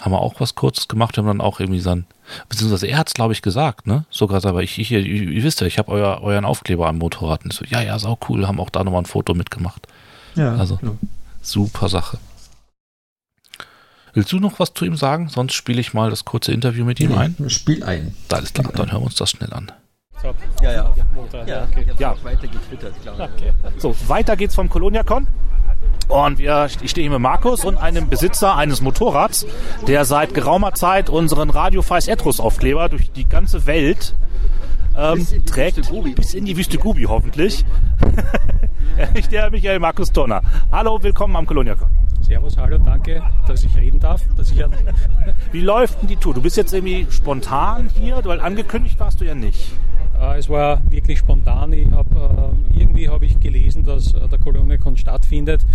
haben wir auch was Kurzes gemacht. Wir haben dann auch irgendwie sein, beziehungsweise er hat es, glaube ich, gesagt, ne? Sogar, aber ich, ich, ihr, ihr wisst ja, ich habe euer, euren Aufkleber am Motorrad. Und so, ja, ja, sau cool, haben auch da nochmal ein Foto mitgemacht. Ja, Also, genau. super Sache. Willst du noch was zu ihm sagen? Sonst spiele ich mal das kurze Interview mit ihm ein. Spiel ein. Da ist klar, dann hören wir uns das schnell an. Ja, ja. Ja, ich hab's Ja. auch weiter getwittert, glaube ich. So, weiter geht's vom ColoniaCon. Und wir, ich stehe hier mit Markus und einem Besitzer eines Motorrads, der seit geraumer Zeit unseren Radio Feis Etros Aufkleber durch die ganze Welt ähm, Bis in die trägt. Wüste Gobi. Bis in die Wüste Gubi hoffentlich. ich der Michael Markus Donner. Hallo, willkommen am ColoniaCon. Servus, hallo, danke, dass ich reden darf. Dass ich Wie läuft denn die Tour? Du bist jetzt irgendwie spontan hier, weil angekündigt warst du ja nicht. äh, es war wirklich spontan. Ich hab, äh, irgendwie habe ich gelesen, dass äh, der Koloniacon stattfindet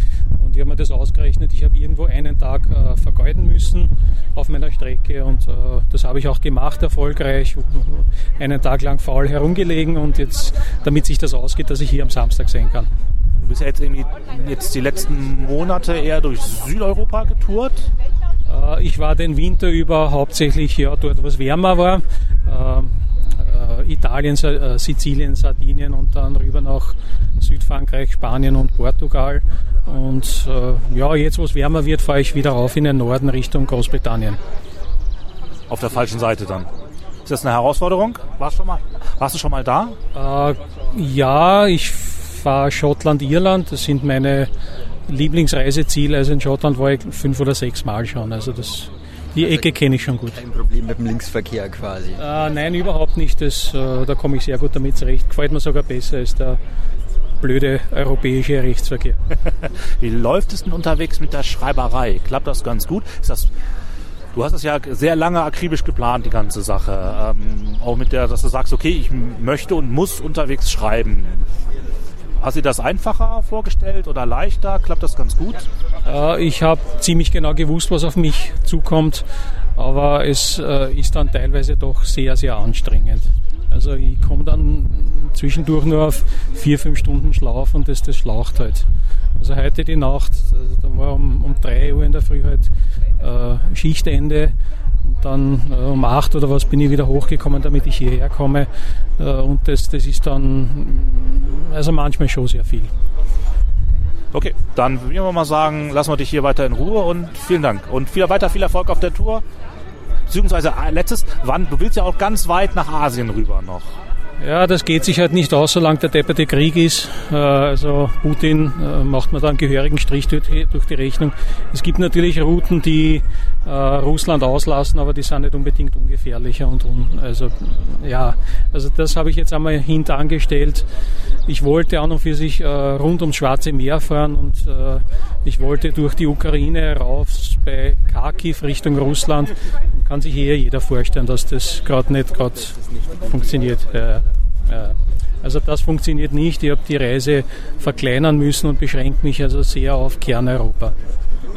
und ich habe mir das ausgerechnet. Ich habe irgendwo einen Tag äh, vergeuden müssen auf meiner Strecke und das habe ich auch gemacht, erfolgreich. Einen Tag lang faul herumgelegen und jetzt, damit sich das ausgeht, dass ich hier am Samstag sein kann. Du bist ja jetzt irgendwie jetzt die letzten Monate eher durch Südeuropa getourt. Äh, Ich war den Winter über hauptsächlich ja, dort, was wärmer war. Ähm, äh, Italien, äh, Sizilien, Sardinien und dann rüber nach Südfrankreich, Spanien und Portugal. Und äh, ja, jetzt, wo es wärmer wird, fahre ich wieder rauf in den Norden Richtung Großbritannien. Auf der falschen Seite dann. Ist das eine Herausforderung? Warst, schon mal, warst du schon mal da? Äh, ja, ich fahre Schottland, Irland. Das sind meine Lieblingsreiseziele. Also in Schottland war ich fünf oder sechs Mal schon. Also das, die Ecke kenne ich schon gut. Kein Problem mit dem Linksverkehr quasi. Äh, nein, überhaupt nicht. Das, äh, da komme ich sehr gut damit zurecht. Gefällt mir sogar besser als der blöde europäische Rechtsverkehr. Wie läuft es denn unterwegs mit der Schreiberei? Klappt das ganz gut? Ist das, du hast das ja sehr lange akribisch geplant, die ganze Sache. Ähm, auch mit der, dass du sagst, okay, ich möchte und muss unterwegs schreiben. Hast du dir das einfacher vorgestellt oder leichter? Klappt das ganz gut? Äh, ich habe ziemlich genau gewusst, was auf mich zukommt, aber es äh, ist dann teilweise doch sehr, sehr anstrengend. Also ich komme dann zwischendurch nur auf vier, fünf Stunden Schlaf und das, das schlaucht halt. Also heute die Nacht, also da war um, um drei Uhr in der Früh halt äh, Schichtende und dann äh, um acht oder was bin ich wieder hochgekommen, damit ich hierher komme. Äh, und das, das ist dann also manchmal schon sehr viel. Okay, dann würden wir mal sagen, lassen wir dich hier weiter in Ruhe und vielen Dank. Und viel, weiter viel Erfolg auf der Tour. Beziehungsweise äh, letztes, wann, du willst ja auch ganz weit nach Asien rüber noch. Ja, das geht sich halt nicht aus, solange der depperte Krieg ist. Äh, Also Putin äh, macht mir da einen gehörigen Strich durch die Rechnung. Es gibt natürlich Routen, die äh, Russland auslassen, aber die sind nicht unbedingt ungefährlicher und un, also ja, also das habe ich jetzt einmal hintangestellt. Ich wollte an und für sich äh, rund ums Schwarze Meer fahren und äh, ich wollte durch die Ukraine rauf bei Kharkiv Richtung Russland. Und kann sich eher jeder vorstellen, dass das gerade nicht gerade funktioniert. Ja, ja. Also das funktioniert nicht. Ich habe die Reise verkleinern müssen und beschränkt mich also sehr auf Kerneuropa.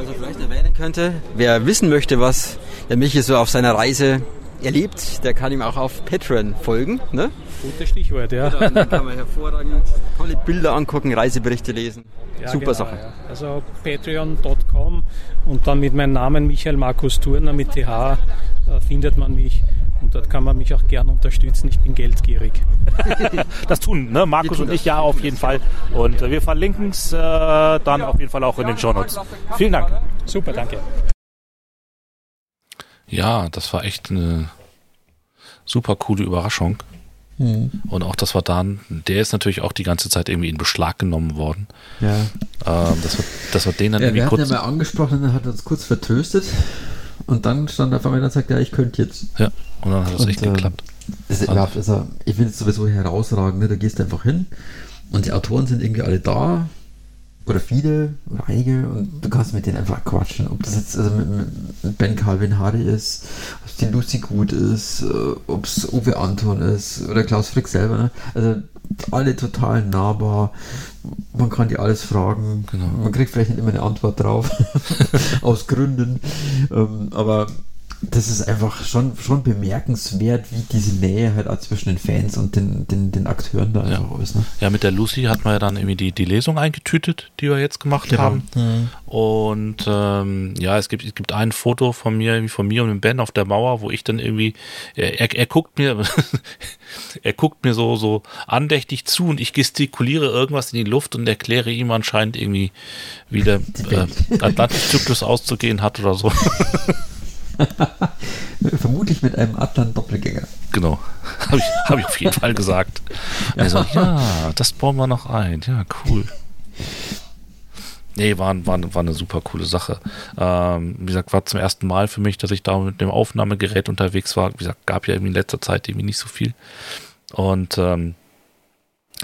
Was er vielleicht erwähnen könnte, wer wissen möchte, was der Michi so auf seiner Reise erlebt, der kann ihm auch auf Patreon folgen. Ne? Gutes Stichwort, ja. Dann kann man hervorragend tolle Bilder angucken, Reiseberichte lesen. Ja, Super genau, Sache. Ja. Also patreon.com und dann mit meinem Namen Michael Markus Turner mit TH äh, findet man mich und dort kann man mich auch gern unterstützen. Ich bin geldgierig. Das tun ne? Markus und ich ja auf jeden Fall. Und äh, wir verlinken es äh, dann auf jeden Fall auch in den Shownotes. Vielen Dank. Super, danke. Ja, das war echt eine super coole Überraschung. Und auch das war dann, der ist natürlich auch die ganze Zeit irgendwie in Beschlag genommen worden. Ja. Ähm, das, war, das war den dann Ja, irgendwie wir hatten ja kurz. mal angesprochen, er hat uns kurz vertröstet und dann stand er auf einmal und sagt, ja, ich könnte jetzt. Ja, und dann hat das Und, echt äh, geklappt. Das, ja, also, ich finde es sowieso herausragend, ne? da gehst du einfach hin und die Autoren sind irgendwie alle da oder viele oder einige und du kannst mit denen einfach quatschen. Ob das jetzt also mit, mit Ben Calvin Hardy ist, ob es die Lucy Gut ist, äh, ob es Uwe Anton ist oder Klaus Frick selber. Ne? Also alle total nahbar. Man kann die alles fragen. Genau. Man kriegt vielleicht nicht immer eine Antwort drauf. aus Gründen. Ähm, aber das ist einfach schon, schon bemerkenswert, wie diese Nähe halt auch zwischen den Fans und den, den, den Akteuren da einfach ist. Ne? Ja, mit der Lucy hat man ja dann irgendwie die, die Lesung eingetütet, die wir jetzt gemacht Genau. haben. Mhm. Und ähm, ja, es gibt, es gibt ein Foto von mir, irgendwie von mir und dem Ben auf der Mauer, wo ich dann irgendwie, er, er, er guckt mir, er guckt mir so, so andächtig zu und ich gestikuliere irgendwas in die Luft und erkläre ihm anscheinend irgendwie, wie der äh, Atlantikzyklus auszugehen hat oder so. Vermutlich mit einem Atlan-Doppelgänger. Genau. Habe ich, hab ich auf jeden Fall gesagt. Also, ja, das bauen wir noch ein. Ja, cool. Nee, war, war, war eine super coole Sache. Ähm, wie gesagt, war zum ersten Mal für mich, dass ich da mit dem Aufnahmegerät unterwegs war. Wie gesagt, gab ja irgendwie in letzter Zeit irgendwie nicht so viel. Und ähm,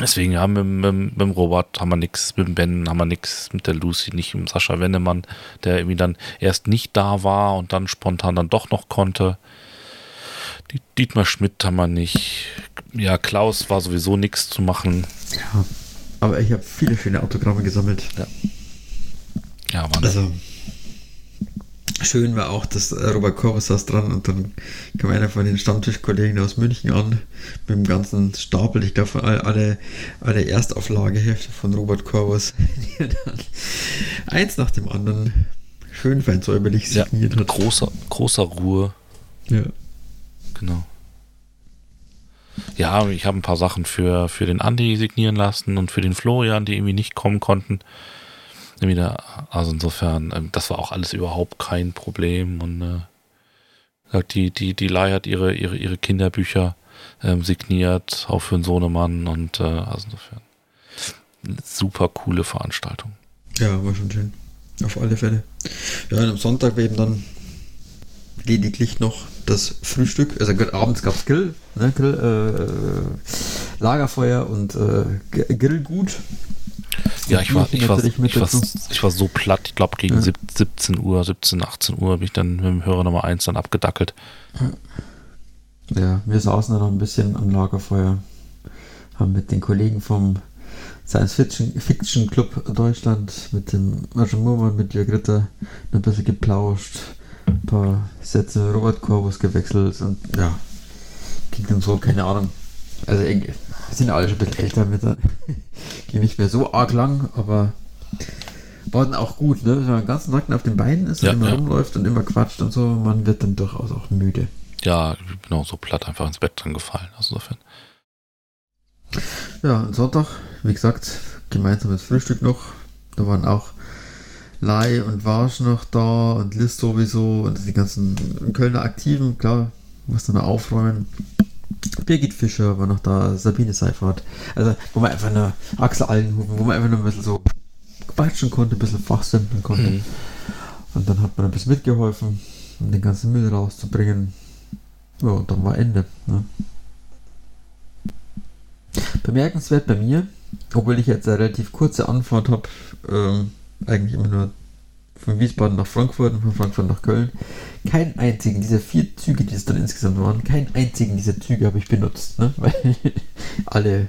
deswegen, ja, mit, mit, mit dem Robert haben wir nichts, mit dem Ben haben wir nichts, mit der Lucy nicht, mit dem Sascha Wennemann, der irgendwie dann erst nicht da war und dann spontan dann doch noch konnte. Die Dietmar Schmidt haben wir nicht. Ja, Klaus war sowieso nichts zu machen. Ja. Aber ich habe viele schöne Autogramme gesammelt. Ja. Ja, war Also schön war auch, dass äh, Robert Korus saß dran und dann kam einer von den Stammtischkollegen aus München an mit dem ganzen Stapel, ich glaube alle, alle, Erstauflagehefte von Robert Korus, die er dann eins nach dem anderen schön fein säuberlich ja, signiert mit hat. großer, großer Ruhe. Ja. Genau. Ja, ich habe ein paar Sachen für, für den Andi signieren lassen und für den Florian, die irgendwie nicht kommen konnten. Da, also insofern, ähm, das war auch alles überhaupt kein Problem. Und äh, die, die, die Lai hat ihre, ihre, ihre Kinderbücher ähm, signiert, auch für den Sohnemann und äh, also insofern super coole Veranstaltung. Ja, war schon schön. Auf alle Fälle. Ja, und am Sonntag war eben dann lediglich noch das Frühstück. Also abends gab es Grill, ne, Grill äh, Lagerfeuer und äh, Grillgut. Ja, ich war, ich war, ich war, ich war so platt. Ich glaube, gegen Ja. sieb- 17 Uhr, 17, 18 Uhr bin ich dann mit dem Hörer Nummer 1 dann abgedackelt. Ja, wir saßen dann noch ein bisschen am Lagerfeuer, haben mit den Kollegen vom Science Fiction, Fiction Club Deutschland, mit dem Roger Murmann, mit Jörg Ritter, ein bisschen geplauscht, ein paar Sätze mit Robert Corvus gewechselt und ja, ging dann so, keine Ahnung. Also, sind alle schon ein bisschen älter mit, ging nicht mehr so arg lang, aber war dann auch gut, ne? Wenn man den ganzen Tag auf den Beinen ist Ja, und immer ja. rumläuft und immer quatscht und so, man wird dann durchaus auch müde. Ja, ich bin auch so platt einfach ins Bett dran gefallen. Also insofern. Ja, Sonntag, wie gesagt, gemeinsames Frühstück noch. Da waren auch Lai und Warsch noch da und Liz sowieso und die ganzen Kölner Aktiven, klar, muss dann noch aufräumen. Birgit Fischer war noch da, Sabine Seifert. Also, wo man einfach nur Axel Allenhufen, wo man einfach nur ein bisschen so quatschen konnte, ein bisschen fachsimpeln konnte. Mhm. Und dann hat man ein bisschen mitgeholfen, um den ganzen Müll rauszubringen. Ja, und dann war Ende. Ne? Bemerkenswert bei mir, obwohl ich jetzt eine relativ kurze Anfahrt habe, ähm, eigentlich immer nur von Wiesbaden nach Frankfurt und von Frankfurt nach Köln. Keinen einzigen dieser vier Züge, die es dann insgesamt waren, keinen einzigen dieser Züge habe ich benutzt, ne? weil alle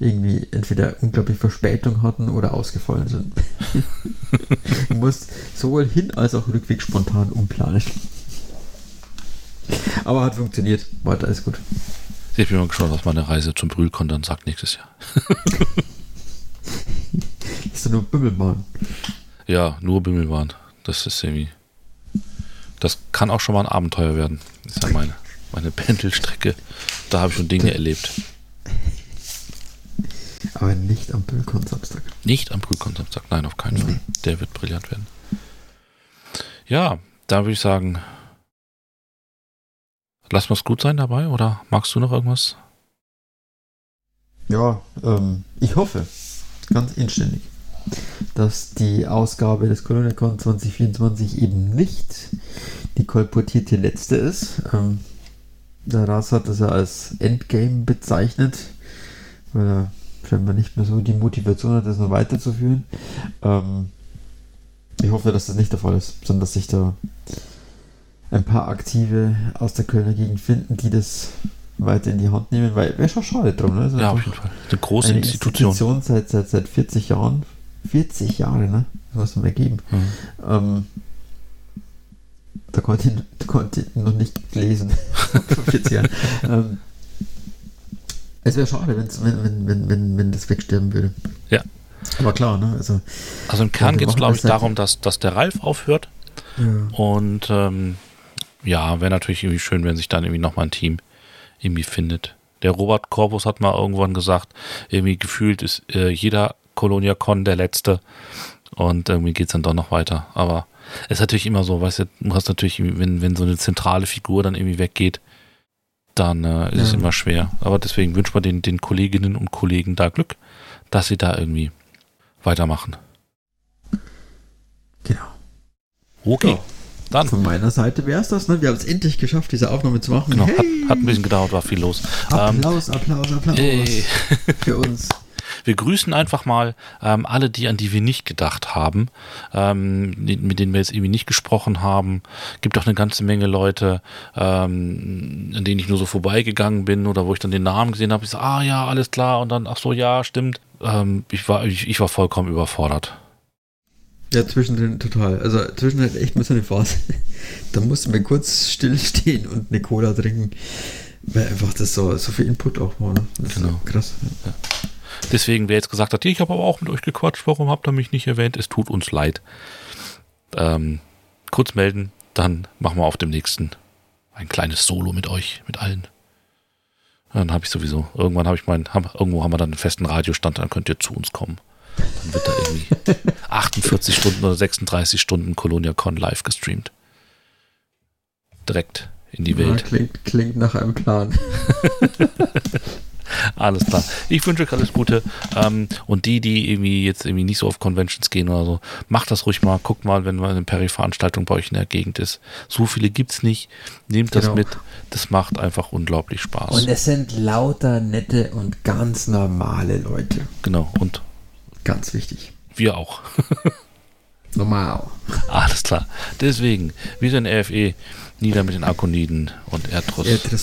irgendwie entweder unglaublich Verspätung hatten oder ausgefallen sind. ich muss sowohl Hin- als auch Rückweg spontan umplanen. Aber hat funktioniert, war alles gut. Ich bin mal gespannt, was meine Reise zum Brühlkon dann sagt nächstes Jahr. Ist doch nur Bümmelbahn. Ja, nur Bimmelbahn. Das ist irgendwie. Das kann auch schon mal ein Abenteuer werden. Das ist ja meine, meine Pendelstrecke. Da habe ich schon Dinge erlebt. Aber nicht am Bülkon Samstag. Nicht am Brühlkon Samstag. Nein, auf keinen Fall. Der wird brillant werden. Ja, da würde ich sagen, lass mal's gut sein dabei oder magst du noch irgendwas? Ja, ähm, ich hoffe, ganz inständig, dass die Ausgabe des ColoniaCon 2024 eben nicht die kolportierte letzte ist. Ähm, der Ras hat das ja als Endgame bezeichnet, weil er scheinbar nicht mehr so die Motivation hat, das noch weiterzuführen. Ähm, ich hoffe, dass das nicht der Fall ist, sondern dass sich da ein paar Aktive aus der Kölner Gegend finden, die das weiter in die Hand nehmen, weil wäre schon schade drum. Ne? Also Ja, auf jeden Fall. Eine große eine Institution. Institution seit, seit, seit 40 Jahren. 40 Jahre, ne? Das muss man mehr geben. Mhm. Ähm, da konnte ich, da konnte ich noch nicht lesen. Vor 40 Jahren. Ähm, es wäre schade, wenn, wenn, wenn, wenn, wenn das wegsterben würde. Ja. Aber klar, ne? Also, Also im Kern geht es, glaube ich, seit- darum, dass, dass der Ralf aufhört. ja. Und ähm, ja, wäre natürlich irgendwie schön, wenn sich dann irgendwie nochmal ein Team irgendwie findet. Der Robert Corbus hat mal irgendwann gesagt, irgendwie gefühlt ist äh, jeder Colonia Con der letzte. Und irgendwie geht es dann doch noch weiter. Aber es ist natürlich immer so, weißt du, du hast natürlich, wenn, wenn so eine zentrale Figur dann irgendwie weggeht, dann äh, ist es Ja. immer schwer. Aber deswegen wünscht man den, den Kolleginnen und Kollegen da Glück, dass sie da irgendwie weitermachen. Genau. Okay, Ja. dann. Von meiner Seite wäre es das, ne? Wir haben es endlich geschafft, diese Aufnahme zu machen. Genau, hat, Hey! hat ein bisschen gedauert, war viel los. Ähm, Applaus, Applaus, Applaus Ey. für uns. Wir grüßen einfach mal ähm, alle die, an die wir nicht gedacht haben, ähm, mit denen wir jetzt irgendwie nicht gesprochen haben. Gibt auch eine ganze Menge Leute, ähm, an denen ich nur so vorbeigegangen bin oder wo ich dann den Namen gesehen habe. Ich so, ah ja, alles klar. Und dann, ach so, ja, stimmt. Ähm, ich, war, ich, ich war vollkommen überfordert. Ja, zwischendrin total. Also zwischendrin echt mal so eine Phase. Da mussten wir kurz stillstehen und eine Cola trinken. Weil einfach das so, so viel Input auch war. Ne? Das ist Genau. krass. Deswegen, wer jetzt gesagt hat, ich habe aber auch mit euch gequatscht, warum habt ihr mich nicht erwähnt? Es tut uns leid. Ähm, kurz melden, dann machen wir auf dem nächsten ein kleines Solo mit euch, mit allen. Dann habe ich sowieso, irgendwann habe ich meinen, haben, irgendwo haben wir dann einen festen Radiostand, dann könnt ihr zu uns kommen. Dann wird da irgendwie 48 Stunden oder 36 Stunden Colonia Con live gestreamt. Direkt in die Ja, Welt. klingt, klingt nach einem Plan. Alles klar. Ich wünsche euch alles Gute. Ähm, und die, die irgendwie jetzt irgendwie nicht so auf Conventions gehen oder so, macht das ruhig mal. Guckt mal, wenn mal eine Peri-Veranstaltung bei euch in der Gegend ist. So viele gibt's nicht. Nehmt das Genau. mit. Das macht einfach unglaublich Spaß. Und es sind lauter nette und ganz normale Leute. genau. Und Ganz wichtig. wir auch. Normal. Alles klar. Deswegen, wir sind RFE. Nieder mit den Akoniden und Erdruss. Erdruss